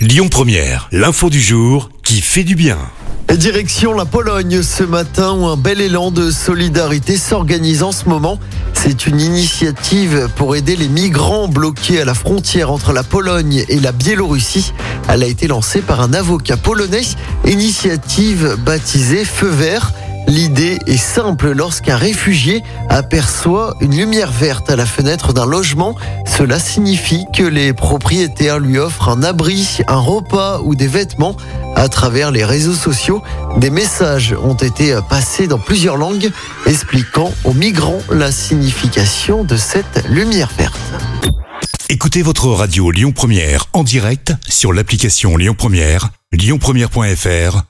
Lyon Première, l'info du jour qui fait du bien. Direction la Pologne ce matin où un bel élan de solidarité s'organise en ce moment. C'est une initiative pour aider les migrants bloqués à la frontière entre la Pologne et la Biélorussie. Elle a été lancée par un avocat polonais, initiative baptisée Feu Vert. L'idée est simple, lorsqu'un réfugié aperçoit une lumière verte à la fenêtre d'un logement, cela signifie que les propriétaires lui offrent un abri, un repas ou des vêtements. À travers les réseaux sociaux, des messages ont été passés dans plusieurs langues expliquant aux migrants la signification de cette lumière verte. Écoutez votre radio Lyon Première en direct sur l'application Lyon Première, lyonpremière.fr